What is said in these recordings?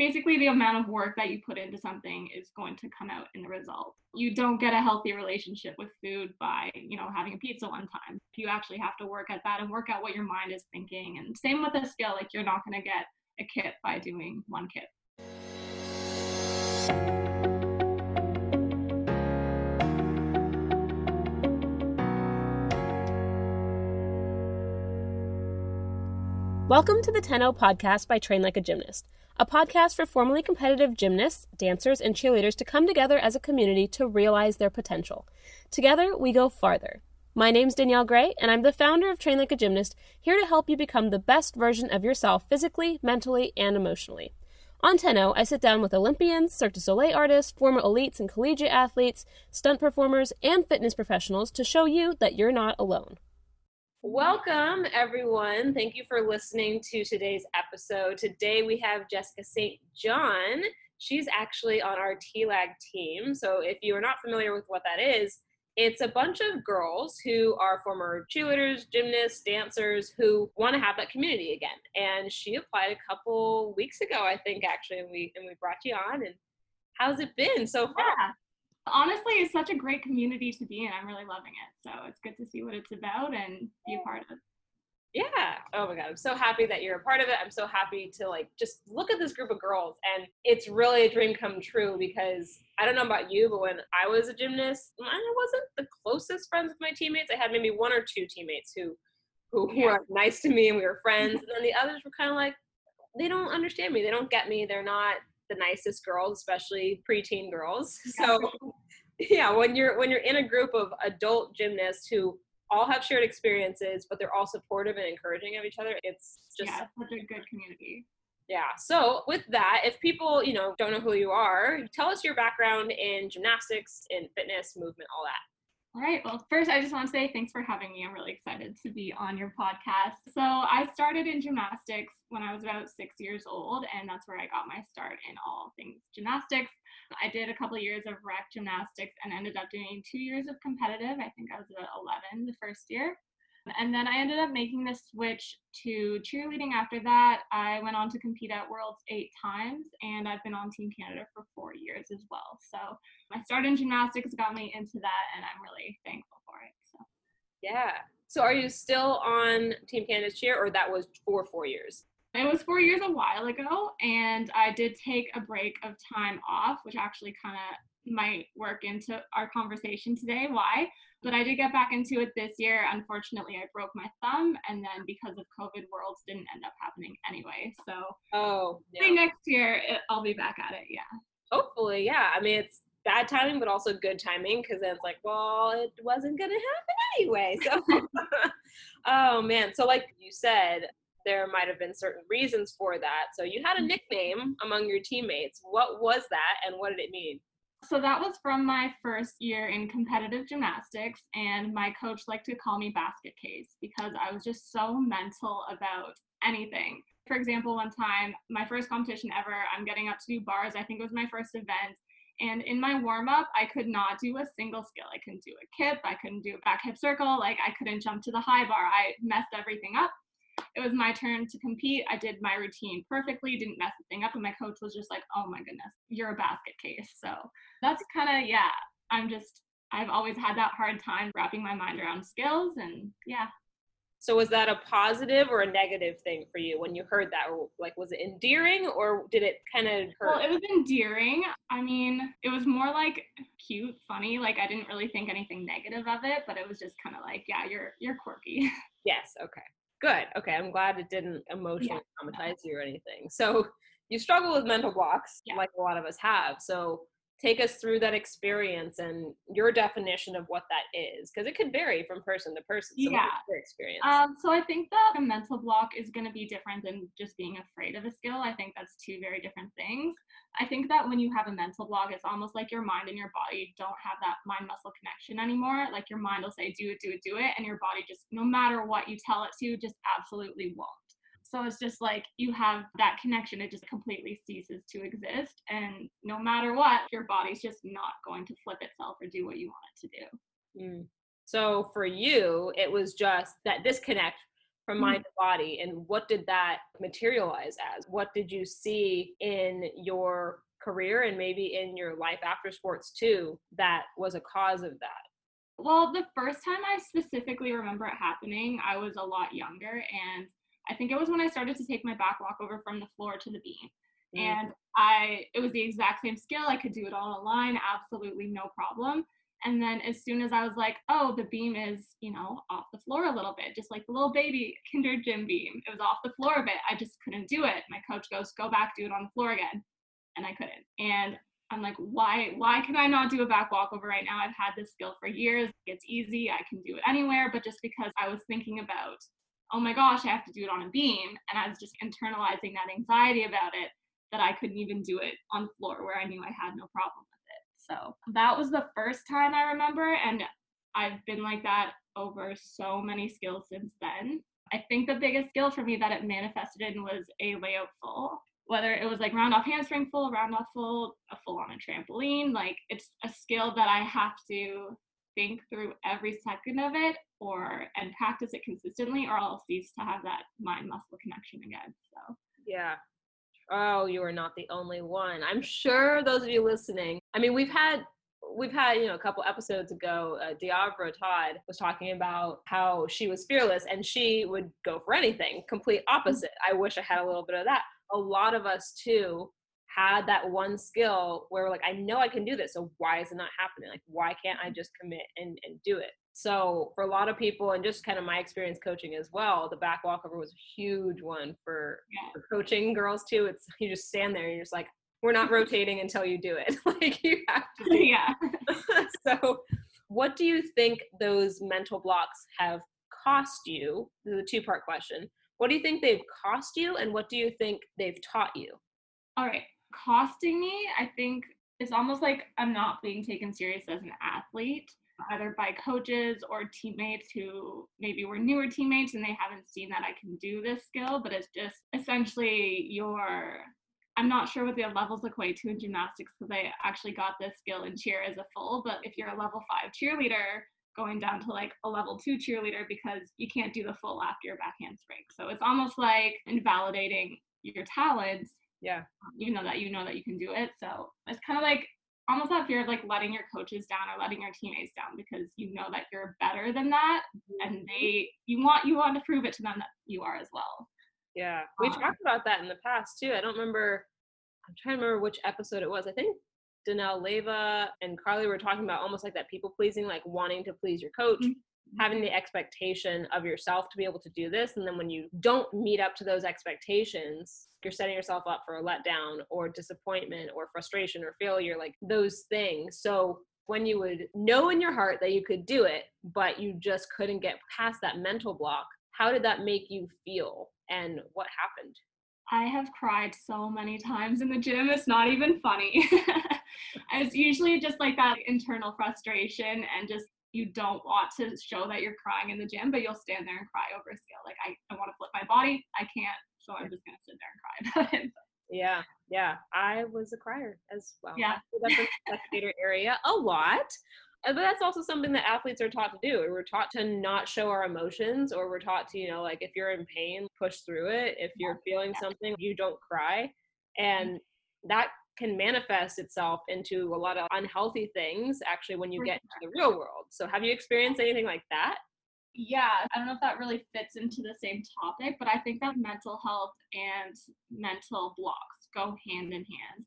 basically the amount of work that you put into something is going to come out in the result. You don't get a healthy relationship with food by, you know, having a pizza one time. You actually have to work at that and work out what your mind is thinking. And same with a skill, like you're not going to get a kip by doing one kip. Welcome to the 10 podcast by Train Like a Gymnast, a podcast for formerly competitive gymnasts, dancers, and cheerleaders to come together as a community to realize their potential. Together, we go farther. My name's Danielle Gray, and I'm the founder of Train Like a Gymnast, here to help you become the best version of yourself physically, mentally, and emotionally. On Tenno, I sit down with Olympians, Cirque du Soleil artists, former elites and collegiate athletes, stunt performers, and fitness professionals to show you that you're not alone. Welcome, everyone. Thank you for listening to today's episode. Today we have Jessica St. John. She's actually on our TLAG team. So, if you are not familiar with what that is, it's a bunch of girls who are former cheerleaders, gymnasts, dancers who want to have that community again. And she applied a couple weeks ago, I think, actually, and we and we brought you on. And how's it been so far? Yeah honestly it's such a great community to be in. I'm really loving it. So it's good to see what it's about and be a part of. Yeah. Oh my God. I'm so happy that you're a part of it. I'm so happy to like just look at this group of girls. And it's really a dream come true because I don't know about you, but when I was a gymnast, I wasn't the closest friends with my teammates. I had maybe one or two teammates who who yeah. were nice to me and we were friends. and then the others were kind of like, they don't understand me. They don't get me. They're not the nicest girls, especially preteen girls. So yeah, when you're when you're in a group of adult gymnasts who all have shared experiences, but they're all supportive and encouraging of each other, it's just yeah, such a good community. Yeah. So with that, if people, you know, don't know who you are, tell us your background in gymnastics, in fitness, movement, all that. All right. Well, first, I just want to say thanks for having me. I'm really excited to be on your podcast. So, I started in gymnastics when I was about six years old, and that's where I got my start in all things gymnastics. I did a couple of years of rec gymnastics and ended up doing two years of competitive. I think I was about 11 the first year. And then I ended up making the switch to cheerleading after that. I went on to compete at Worlds eight times, and I've been on Team Canada for four years as well. So my start in gymnastics got me into that, and I'm really thankful for it. So yeah. So are you still on Team Canada's cheer, or that was for four years? It was four years a while ago, and I did take a break of time off, which actually kind of might work into our conversation today. Why? But I did get back into it this year. Unfortunately, I broke my thumb, and then because of COVID, Worlds didn't end up happening anyway. So, oh, yeah. next year it, I'll be back at it. Yeah. Hopefully, yeah. I mean, it's bad timing, but also good timing because then it's like, well, it wasn't gonna happen anyway. So, oh man. So, like you said, there might have been certain reasons for that. So, you had a mm-hmm. nickname among your teammates. What was that, and what did it mean? So that was from my first year in competitive gymnastics, and my coach liked to call me basket case because I was just so mental about anything. For example, one time, my first competition ever, I'm getting up to do bars. I think it was my first event. And in my warm up, I could not do a single skill. I couldn't do a kip. I couldn't do a back hip circle. Like I couldn't jump to the high bar. I messed everything up it was my turn to compete. I did my routine perfectly, didn't mess the thing up. And my coach was just like, oh my goodness, you're a basket case. So that's kind of, yeah, I'm just, I've always had that hard time wrapping my mind around skills. And yeah. So was that a positive or a negative thing for you when you heard that? Like, was it endearing or did it kind of hurt? Well, it was endearing. I mean, it was more like cute, funny. Like I didn't really think anything negative of it, but it was just kind of like, yeah, you're you're quirky. Yes. Okay. Good. Okay. I'm glad it didn't emotionally yeah. traumatize you or anything. So you struggle with mental blocks, yeah. like a lot of us have. So take us through that experience and your definition of what that is because it could vary from person to person so yeah. experience? Um, so i think that a mental block is going to be different than just being afraid of a skill i think that's two very different things. I think that when you have a mental block it's almost like your mind and your body don't have that mind muscle connection anymore like your mind will say do it do it do it and your body just no matter what you tell it to just absolutely won't so it's just like you have that connection, it just completely ceases to exist. And no matter what, your body's just not going to flip itself or do what you want it to do. Mm. So for you, it was just that disconnect from mm-hmm. mind to body and what did that materialize as what did you see in your career and maybe in your life after sports too that was a cause of that well the first time i specifically remember it happening i was a lot younger and i think it was when i started to take my back walk over from the floor to the beam mm. and i it was the exact same skill i could do it all online absolutely no problem and then as soon as I was like, oh, the beam is, you know, off the floor a little bit, just like the little baby kinder gym beam. It was off the floor a bit. I just couldn't do it. My coach goes, go back, do it on the floor again. And I couldn't. And I'm like, why, why can I not do a back walkover right now? I've had this skill for years. It's easy. I can do it anywhere. But just because I was thinking about, oh my gosh, I have to do it on a beam. And I was just internalizing that anxiety about it that I couldn't even do it on the floor where I knew I had no problem with it. so that was the first time I remember. And I've been like that over so many skills since then. I think the biggest skill for me that it manifested in was a layout full. Whether it was like round off handspring full, round off full, a full on a trampoline, like it's a skill that I have to think through every second of it or and practice it consistently or I'll cease to have that mind muscle connection again. So yeah, Oh, you are not the only one. I'm sure those of you listening. I mean, we've had we've had you know a couple episodes ago uh, Diavra Todd was talking about how she was fearless and she would go for anything complete mm-hmm. opposite i wish i had a little bit of that a lot of us too had that one skill where we're like i know i can do this so why is it not happening like why can't i mm-hmm. just commit and, and do it so for a lot of people, and just kind of my experience coaching as well, the back walkover was a huge one for, yeah. for coaching girls too. It's you just stand there and you're just like, we're not rotating until you do it. like you have to. Yeah. so what do you think those mental blocks have cost you? This is a two part question. What do you think they've cost you, and what do you think they've taught you? All right, costing me, I think it's almost like I'm not being taken serious as an athlete either by coaches or teammates who maybe were newer teammates and they haven't seen that I can do this skill, but it's just essentially your I'm not sure what the levels equate to in gymnastics because I actually got this skill in cheer as a full, but if you're a level five cheerleader, going down to like a level two cheerleader because you can't do the full after your back handspring. So it's almost like invalidating your talents. Yeah. Even though that you know that you can do it. So it's kind of like almost that fear of like letting your coaches down or letting your teammates down because you know that you're better than that and mm-hmm. they you want you want to prove it to them that you are as well yeah we um, talked about that in the past too i don't remember i'm trying to remember which episode it was i think Danelle Leva and Carly were talking about almost like that people pleasing, like wanting to please your coach, mm-hmm having the expectation of yourself to be able to do this and then when you don't meet up to those expectations you're setting yourself up for a letdown or disappointment or frustration or failure like those things so when you would know in your heart that you could do it but you just couldn't get past that mental block how did that make you feel and what happened I have cried so many times in the gym. It's not even funny. it's usually just like that internal frustration and just you don't want to show that you're crying in the gym, but you'll stand there and cry over a skill. Like I, I want to flip my body, I can't, so I'm just gonna sit there and cry about it. Yeah, yeah. I was a crier as well. Yeah. That's the spectator area a lot. But that's also something that athletes are taught to do. We're taught to not show our emotions, or we're taught to, you know, like if you're in pain, push through it. If you're feeling something, you don't cry. And that can manifest itself into a lot of unhealthy things actually when you get into the real world. So have you experienced anything like that? Yeah, I don't know if that really fits into the same topic, but I think that mental health and mental blocks go hand in hand.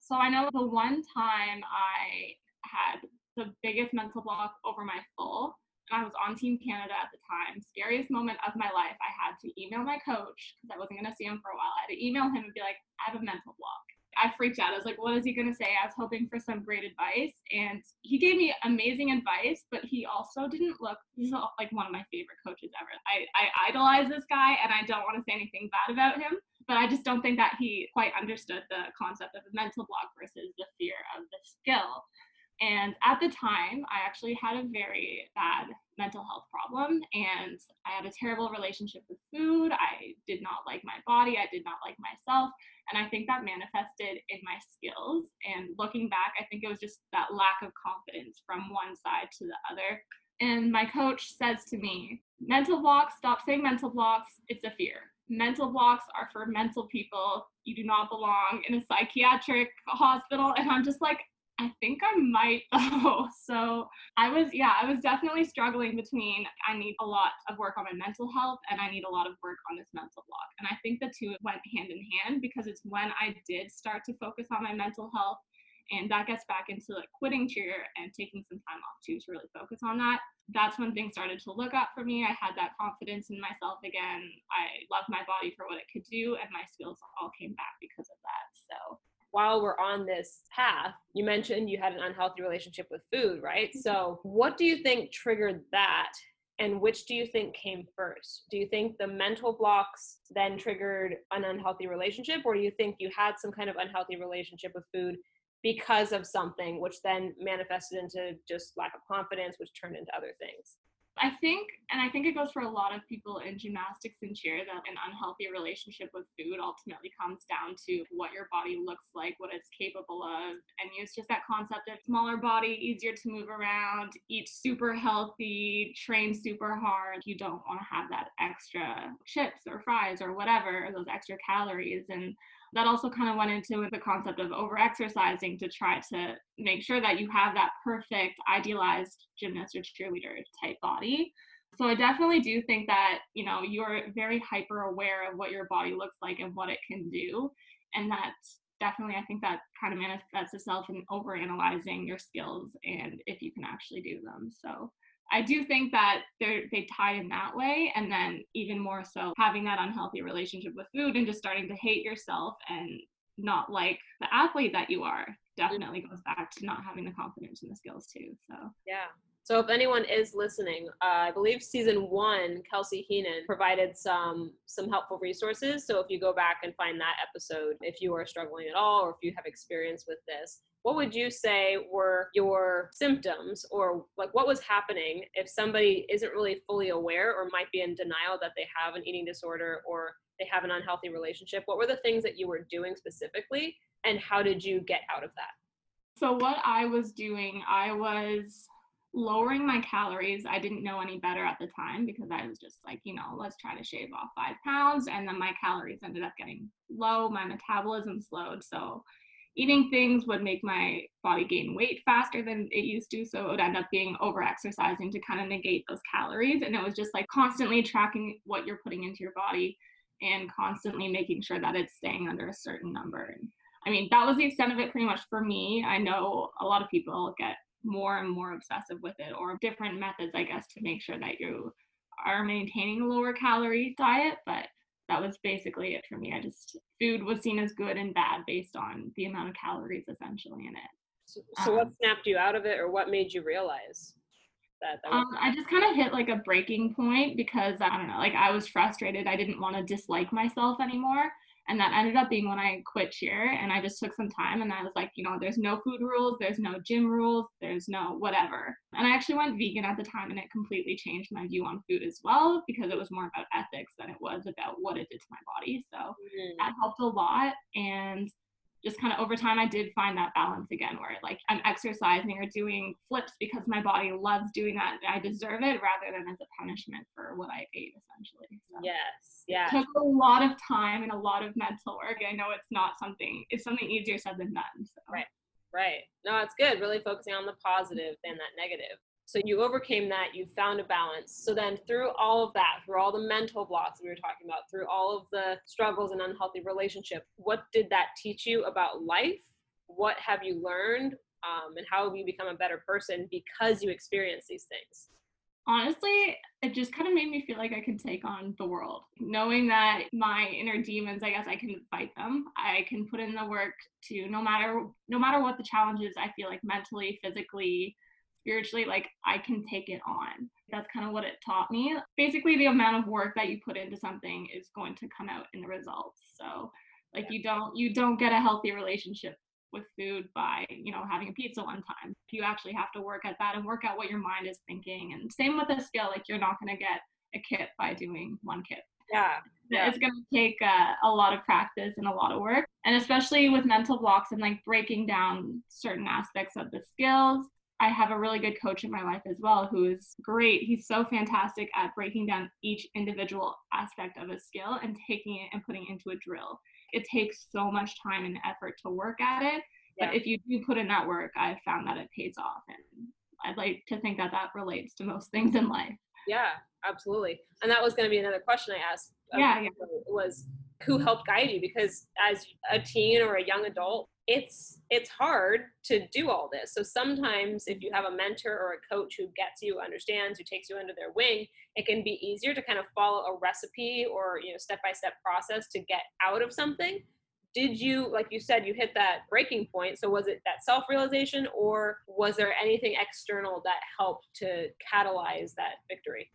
So I know the one time I had the biggest mental block over my full, and I was on Team Canada at the time, scariest moment of my life. I had to email my coach because I wasn't going to see him for a while. I had to email him and be like, I have a mental block. I freaked out. I was like, what is he going to say? I was hoping for some great advice. And he gave me amazing advice, but he also didn't look, he's like one of my favorite coaches ever. I, I idolize this guy and I don't want to say anything bad about him, but I just don't think that he quite understood the concept of a mental block versus the fear of the skill. And at the time, I actually had a very bad mental health problem and I had a terrible relationship with food. I did not like my body. I did not like myself. And I think that manifested in my skills. And looking back, I think it was just that lack of confidence from one side to the other. And my coach says to me, mental blocks, stop saying mental blocks, it's a fear. Mental blocks are for mental people. You do not belong in a psychiatric hospital. And I'm just like, I think I might though. So I was, yeah, I was definitely struggling between I need a lot of work on my mental health and I need a lot of work on this mental block. And I think the two went hand in hand because it's when I did start to focus on my mental health and that gets back into like quitting cheer and taking some time off too to really focus on that that's when things started to look up for me i had that confidence in myself again i loved my body for what it could do and my skills all came back because of that while we're on this path, you mentioned you had an unhealthy relationship with food, right? Mm-hmm. So, what do you think triggered that? And which do you think came first? Do you think the mental blocks then triggered an unhealthy relationship, or do you think you had some kind of unhealthy relationship with food because of something, which then manifested into just lack of confidence, which turned into other things? I think, and I think it goes for a lot of people in gymnastics and cheer, that an unhealthy relationship with food ultimately comes down to what your body looks like, what it's capable of. And it's just that concept of smaller body, easier to move around, eat super healthy, train super hard. You don't want to have that extra chips or fries or whatever, those extra calories. And that also kind of went into with the concept of over exercising to try to make sure that you have that perfect idealized gymnast or cheerleader type body. So i definitely do think that you know you're very hyper aware of what your body looks like and what it can do. And that definitely i think that kind of manifests itself in over analyzing your skills and if you can actually do them. So I do think that they tie in that way, and then even more so having that unhealthy relationship with food and just starting to hate yourself and not like the athlete that you are definitely goes back to not having the confidence and the skills too. So yeah. So if anyone is listening, uh, I believe season one, Kelsey Heenan provided some some helpful resources. So if you go back and find that episode, if you are struggling at all or if you have experience with this, what would you say were your symptoms or like what was happening if somebody isn't really fully aware or might be in denial that they have an eating disorder or they have an unhealthy relationship? What were the things that you were doing specifically and how did you get out of that? So what i was doing i was lowering my calories. I didn't know any better at the time because i was just like you know let's try to shave off five pounds and then my calories ended up getting low. My metabolism slowed. So eating things would make my body gain weight faster than it used to. So it would end up being over exercising to kind of negate those calories. And it was just like constantly tracking what you're putting into your body and constantly making sure that it's staying under a certain number. And I mean, that was the extent of it pretty much for me. I know a lot of people get more and more obsessive with it or different methods, I guess, to make sure that you are maintaining a lower calorie diet. But that was basically it for me. I just food was seen as good and bad based on the amount of calories essentially in it. So, so um, what snapped you out of it, or what made you realize that? that um, I just kind of hit like a breaking point because I don't know, like I was frustrated. I didn't want to dislike myself anymore. And that ended up being when I quit cheer and I just took some time and I was like, you know, there's no food rules, there's no gym rules, there's no whatever. And I actually went vegan at the time and it completely changed my view on food as well because it was more about ethics than it was about what it did to my body. So mm. that helped a lot. And just kind of over time i did find that balance again where like i'm exercising or doing flips because my body loves doing that and i deserve it rather than as a punishment for what i ate essentially so. Yes yeah. It took a lot of time and a lot of mental work. I know it's not something it's something easier said than done so. right right. No it's good really focusing on the positive than that negative so you overcame that, you found a balance. So then through all of that, through all the mental blocks we were talking about, through all of the struggles and unhealthy relationship, what did that teach you about life? What have you learned? Um, and how have you become a better person because you experienced these things? honestly, it just kind of made me feel like I could take on the world. Knowing that my inner demons, I guess I can fight them. I can put in the work to no matter no matter what the challenges I feel like mentally, physically, spiritually, like I can take it on. That's kind of what it taught me. Basically, the amount of work that you put into something is going to come out in the results. So, like you don't you don't get a healthy relationship with food by you know having a pizza one time. You actually have to work at that and work out what your mind is thinking. And same with a skill, like you're not going to get a kip by doing one kip Yeah. yeah. It's going to take uh, a lot of practice and a lot of work. And especially with mental blocks and like breaking down certain aspects of the skills, I have a really good coach in my life as well who is great. He's so fantastic at breaking down each individual aspect of a skill and taking it and putting it into a drill. It takes so much time and effort to work at it. Yeah. But if you do put in that work, I've found that it pays off. And I'd like to think that that relates to most things in life. Yeah, absolutely. And that was going to be another question I asked. Uh, yeah, yeah. Was who mm-hmm. helped guide you? Because as a teen or a young adult, it's it's hard to do all this. So sometimes if you have a mentor or a coach who gets you understands who takes you under their wing it can be easier to kind of follow a recipe or you know step by step process to get out of something. Did you like you said you hit that breaking point so was it that self realization or was there anything external that helped to catalyze that victory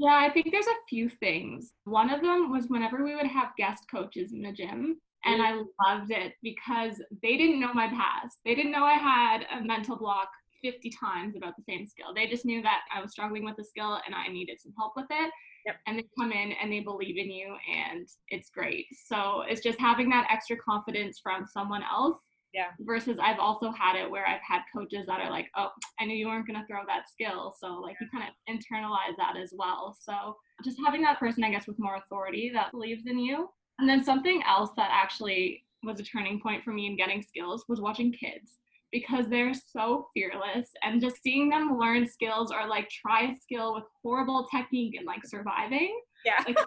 yeah, I think there's a few things. One of them was whenever we would have guest coaches in the gym, and mm. I loved it because they didn't know my past. They didn't know I had a mental block 50 times about the same skill. They just knew that I was struggling with the skill and I needed some help with it. Yep. And they come in and they believe in you and it's great. So it's just having that extra confidence from someone else. Yeah. Versus I've also had it where I've had coaches that are like, oh, I knew you weren't going to throw that skill. So like you kind of internalize that as well. So just having that person, I guess, with more authority that believes in you and then something else that actually was a turning point for me in getting skills was watching kids because they're so fearless and just seeing them learn skills or like try a skill with horrible technique and like surviving. Yeah. Like,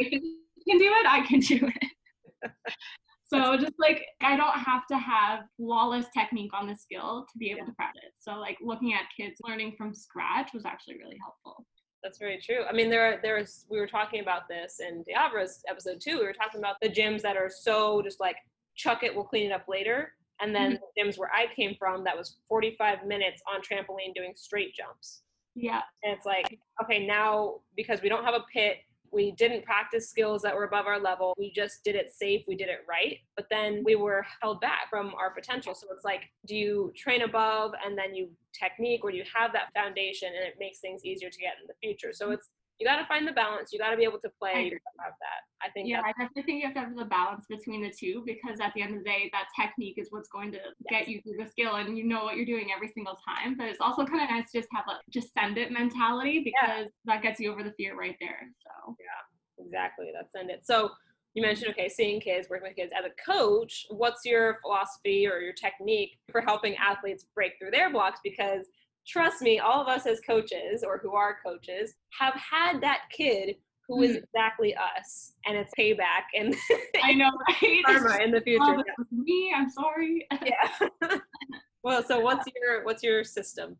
if you can do it, I can do it. so just like I don't have to have flawless technique on the skill to be able yeah. to practice. So like looking at kids learning from scratch was actually really helpful. That's very true. I mean, there are there's we were talking about this in Diabra's episode two. We were talking about the gyms that are so just like chuck it, we'll clean it up later. And then mm-hmm. the gyms where I came from, that was 45 minutes on trampoline doing straight jumps. Yeah. And it's like, okay, now because we don't have a pit, we didn't practice skills that were above our level. We just did it safe. We did it right. But then we were held back from our potential. So it's like, do you train above and then you technique or do you have that foundation and it makes things easier to get in the future? So it's you got to find the balance. You got to be able to play. Have that. I think. Yeah, I definitely think you have to have the balance between the two because at the end of the day, that technique is what's going to yes. get you through the skill, and you know what you're doing every single time. But it's also kind of nice to just have a just send it mentality because yeah. that gets you over the fear right there. So. Yeah, exactly. That's send it. So you mentioned okay seeing kids working with kids as a coach what's your philosophy or your technique for helping athletes break through their blocks because trust me, all of us as coaches or who are coaches have had that kid who is mm. exactly us, and it's payback and I know right? karma in the future. Oh, me, I'm sorry. yeah. well, so what's your what's your system?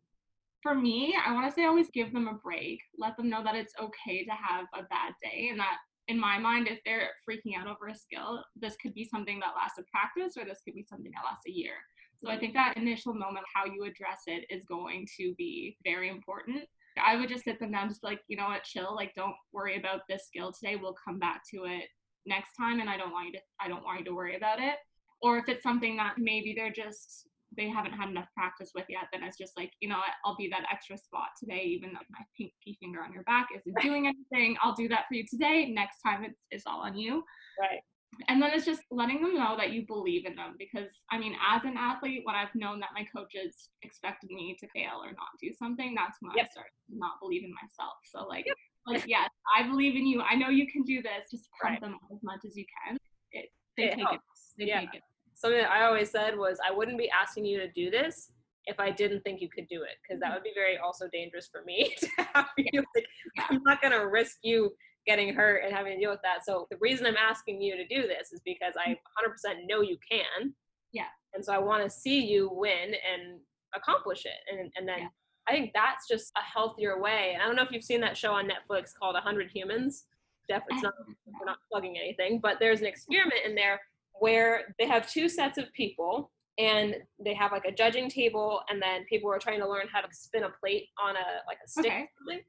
For me, I want to say always give them a break. Let them know that it's okay to have a bad day, and that in my mind, if they're freaking out over a skill, this could be something that lasts a practice, or this could be something that lasts a year. So I think that initial moment, how you address it, is going to be very important. I would just sit them down, just like, you know what, chill. Like, don't worry about this skill today. We'll come back to it next time, and I don't want you to. I don't want you to worry about it. Or if it's something that maybe they're just they haven't had enough practice with yet, then it's just like, you know, I'll be that extra spot today, even though my pinky finger on your back isn't doing anything. I'll do that for you today. Next time, it's, it's all on you. Right and then it's just letting them know that you believe in them because i mean as an athlete when i've known that my coaches expected me to fail or not do something that's when yep. i started to not believe in myself so like yep. like yes i believe in you i know you can do this just pump right. them as much as you can it they it take helps. it they yeah. take it something that i always said was i wouldn't be asking you to do this if I didn't think you could do it, because that mm-hmm. would be very also dangerous for me to have you. Like. I'm not gonna risk you getting hurt and having to deal with that. So the reason I'm asking you to do this is because I 100% know you can. Yeah. And so I want to see you win and accomplish it. And, and then yeah. I think that's just a healthier way. And I don't know if you've seen that show on Netflix called 100 Humans. Jeff, it's not, we're not plugging anything, but there's an experiment in there where they have two sets of people and they have like a judging table and then people are trying to learn how to spin a plate on a like a stick okay.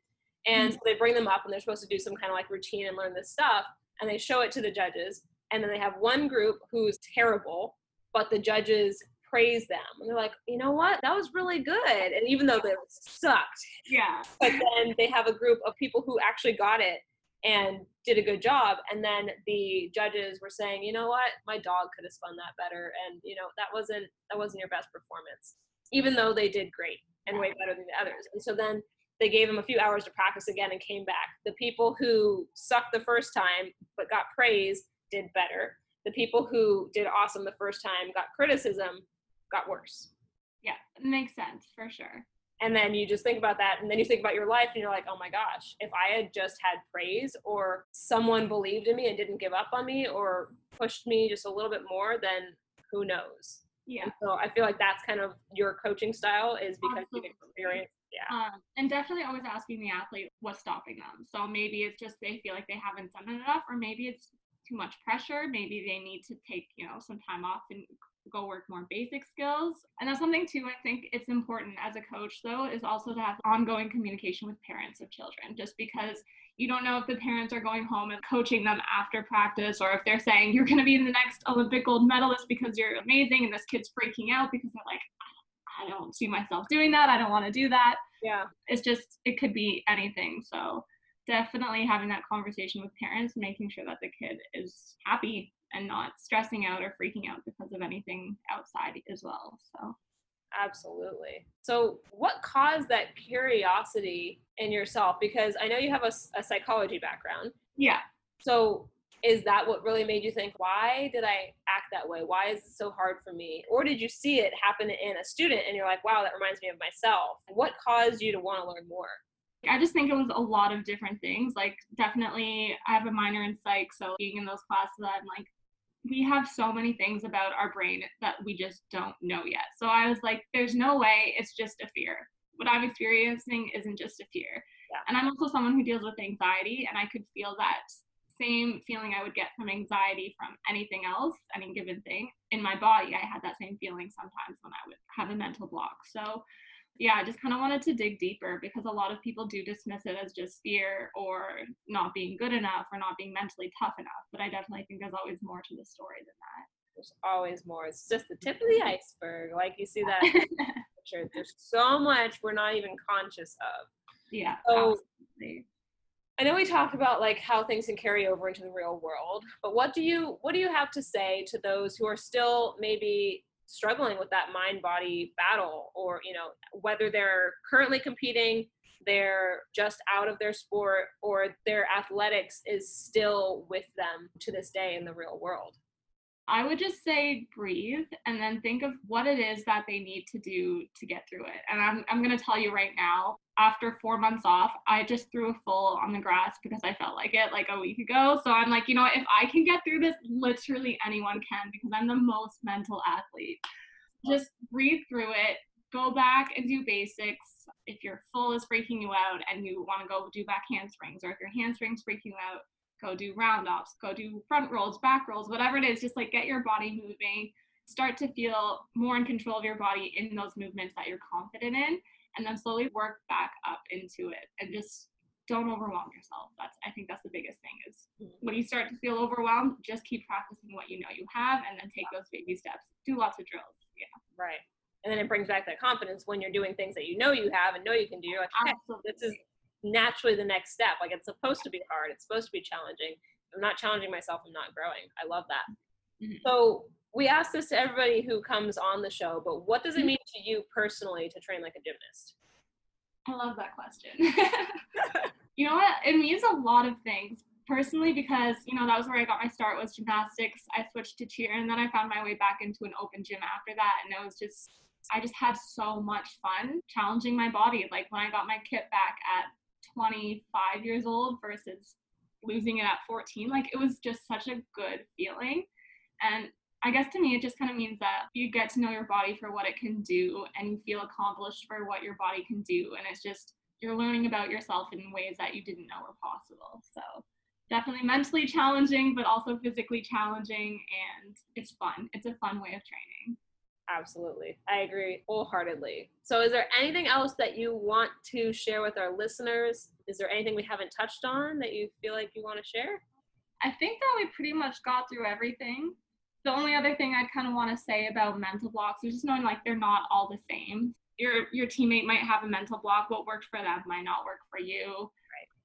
And mm-hmm. so they bring them up and they're supposed to do some kind of like routine and learn this stuff. And they show it to the judges. And then they have one group who's terrible, but the judges praise them. And they're like, you know what? That was really good. And even though they sucked. Yeah. But then they have a group of people who actually got it and did a good job. And then the judges were saying, you know what? My dog could have spun that better. And, you know, that wasn't that wasn't your best performance. Even though they did great and way better than the others. And so then they gave them a few hours to practice again and came back. The people who sucked the first time but got praise did better. The people who did awesome the first time got criticism got worse. Yeah, makes sense for sure. And then you just think about that, and then you think about your life, and you're like, oh my gosh, if I had just had praise or someone believed in me and didn't give up on me or pushed me just a little bit more, then who knows? Yeah. And so I feel like that's kind of your coaching style is because Absolutely. you've experienced. Yeah. Um, and definitely always asking the athlete what's stopping them. So maybe it's just they feel like they haven't done enough, or maybe it's too much pressure. Maybe they need to take, you know, some time off and go work more basic skills. And that's something too, I think it's important as a coach though, is also to have ongoing communication with parents of children, just because you don't know if the parents are going home and coaching them after practice or if they're saying you're going to be the next Olympic gold medalist because you're amazing and this kid's freaking out because they're like, I don't see myself doing that. I don't want to do that. Yeah. It's just, it could be anything. So definitely having that conversation with parents, making sure that the kid is happy and not stressing out or freaking out because of anything outside as well. So Absolutely. So, what caused that curiosity in yourself? Because I know you have a, a, psychology background. Yeah. So, is that what really made you think, why did I act that way? Why is it so hard for me? Or did you see it happen in a student and you're like, wow, that reminds me of myself? What caused you to want to learn more? I just think it was a lot of different things. Like, definitely, I have a minor in psych, so being in those classes, I'm like, we have so many things about our brain that we just don't know yet. So I was like, there's no way it's just a fear. What I'm experiencing isn't just a fear. Yeah. And I'm also someone who deals with anxiety, and I could feel that same feeling I would get from anxiety from anything else, any given thing in my body. I had that same feeling sometimes when I would have a mental block. So yeah, I just kind of wanted to dig deeper because a lot of people do dismiss it as just fear or not being good enough or not being mentally tough enough. But I definitely think there's always more to the story than that. There's always more. It's just the tip of the iceberg. Like you see that picture. There's so much we're not even conscious of. Yeah. So absolutely. I know we talked about like how things can carry over into the real world, but what do you what do you have to say to those who are still maybe struggling with that mind body battle or you know whether they're currently competing they're just out of their sport or their athletics is still with them to this day in the real world I would just say breathe and then think of what it is that they need to do to get through it. And I'm, I'm going to tell you right now, after four months off, I just threw a full on the grass because I felt like it like a week ago. So I'm like, you know what? If I can get through this, literally anyone can because I'm the most mental athlete. Just breathe through it, go back and do basics. If your full is freaking you out and you want to go do back handsprings, or if your handsprings freaking you out, go do round offs, go do front rolls, back rolls, whatever it is, just like get your body moving, start to feel more in control of your body in those movements that you're confident in, and then slowly work back up into it and just don't overwhelm yourself. That's I think that's the biggest thing is mm-hmm. when you start to feel overwhelmed, just keep practicing what you know you have and then take those baby steps. Do lots of drills. Yeah. Right. And then it brings back that confidence when you're doing things that you know you have and know you can do. You're like, hey, this is naturally the next step. Like it's supposed to be hard. It's supposed to be challenging. If I'm not challenging myself. I'm not growing. I love that. Mm-hmm. So we ask this to everybody who comes on the show, but what does it mm-hmm. mean to you personally to train like a gymnast? I love that question. you know what? It means a lot of things personally because you know that was where I got my start was gymnastics. I switched to cheer and then I found my way back into an open gym after that, and it was just I just had so much fun challenging my body. Like when I got my kit back at 25 years old versus losing it at 14 like it was just such a good feeling. And i guess to me it just kind of means that you get to know your body for what it can do and you feel accomplished for what your body can do. And it's just you're learning about yourself in ways that you didn't know were possible. So definitely mentally challenging but also physically challenging and it's fun. It's a fun way of training Absolutely. I agree wholeheartedly. So, is there anything else that you want to share with our listeners? Is there anything we haven't touched on that you feel like you want to share? I think that we pretty much got through everything. The only other thing I'd kind of want to say about mental blocks is just knowing like they're not all the same. Your your teammate might have a mental block. What worked for them might not work for you.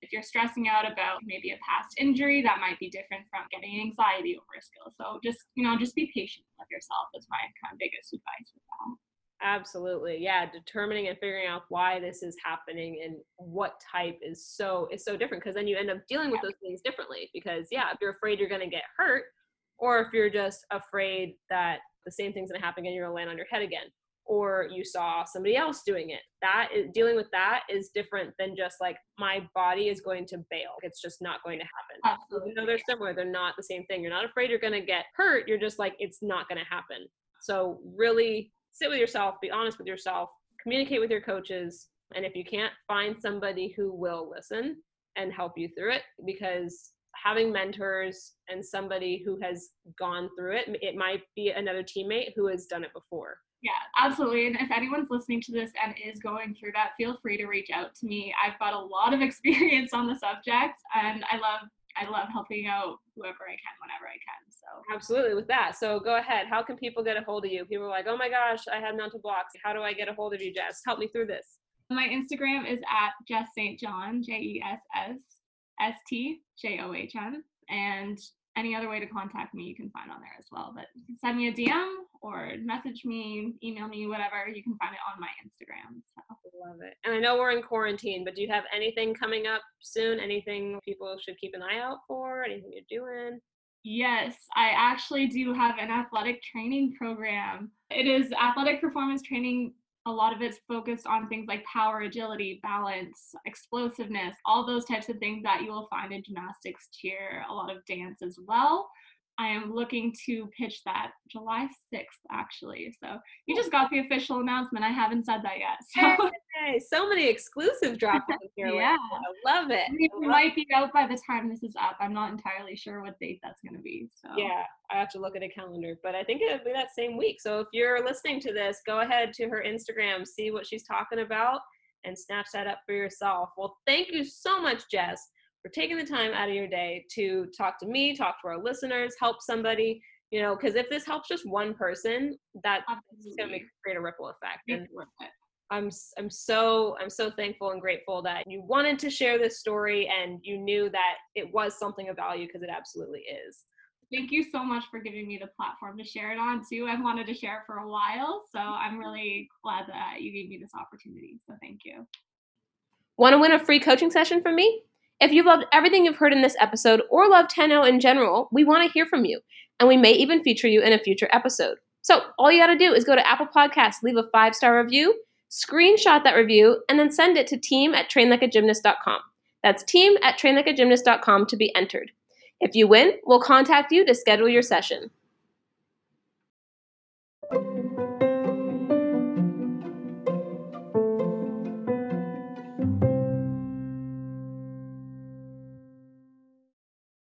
If you're stressing out about maybe a past injury, that might be different from getting anxiety over a skill. So just, you know, just be patient with yourself is my kind of biggest advice with that. Absolutely. Yeah, determining and figuring out why this is happening and what type is so is so different because then you end up dealing with those things differently because yeah, if you're afraid you're going to get hurt or if you're just afraid that the same thing's going to happen again, you're going to land on your head again or you saw somebody else doing it. That is dealing with that is different than just like my body is going to bail. It's just not going to happen. Absolutely. Even though they're similar, they're not the same thing. You're not afraid you're going to get hurt. You're just like it's not going to happen. So really sit with yourself, be honest with yourself, communicate with your coaches, and if you can't find somebody who will listen and help you through it because having mentors and somebody who has gone through it, it might be another teammate who has done it before. Yeah, absolutely. And if anyone's listening to this and is going through that, feel free to reach out to me. I've got a lot of experience on the subject and I love I love helping out whoever I can whenever I can. So absolutely with that. So go ahead. How can people get a hold of you? People are like, oh my gosh, I have mental blocks. How do I get a hold of you, Jess? Help me through this. My Instagram is at Jess St. John, J E S S S T J O H N. And any other way to contact me, you can find on there as well. But you can send me a DM or message me, email me, whatever. You can find it on my Instagram. So. Love it. And I know we're in quarantine, but do you have anything coming up soon? Anything people should keep an eye out for? Anything you're doing? Yes, I actually do have an athletic training program. It is athletic performance training a lot of it's focused on things like power, agility, balance, explosiveness, all those types of things that you will find in gymnastics, cheer, a lot of dance as well. I am looking to pitch that July 6th, actually. So you just got the official announcement. I haven't said that yet. So, hey, so many exclusive drops here. yeah. I love it. It might be out by the time this is up. I'm not entirely sure what date that's going to be. So yeah, I have to look at a calendar, but I think it'll be that same week. So if you're listening to this, go ahead to her Instagram, see what she's talking about, and snatch that up for yourself. Well, thank you so much, Jess for taking the time out of your day to talk to me, talk to our listeners, help somebody, you know, because if this helps just one person, that's going to create a ripple effect. And I'm I'm so I'm so thankful and grateful that you wanted to share this story and you knew that it was something of value because it absolutely is. Thank you so much for giving me the platform to share it on too. I've wanted to share it for a while, so I'm mm-hmm. really glad that you gave me this opportunity. So thank you. Want to win a free coaching session from me? If you've loved everything you've heard in this episode or love 10 in general, we want to hear from you, and we may even feature you in a future episode. So all you got to do is go to Apple Podcasts, leave a five star review, screenshot that review, and then send it to team at trainlikeagymnast.com. That's team at trainlikeagymnast.com to be entered. If you win, we'll contact you to schedule your session.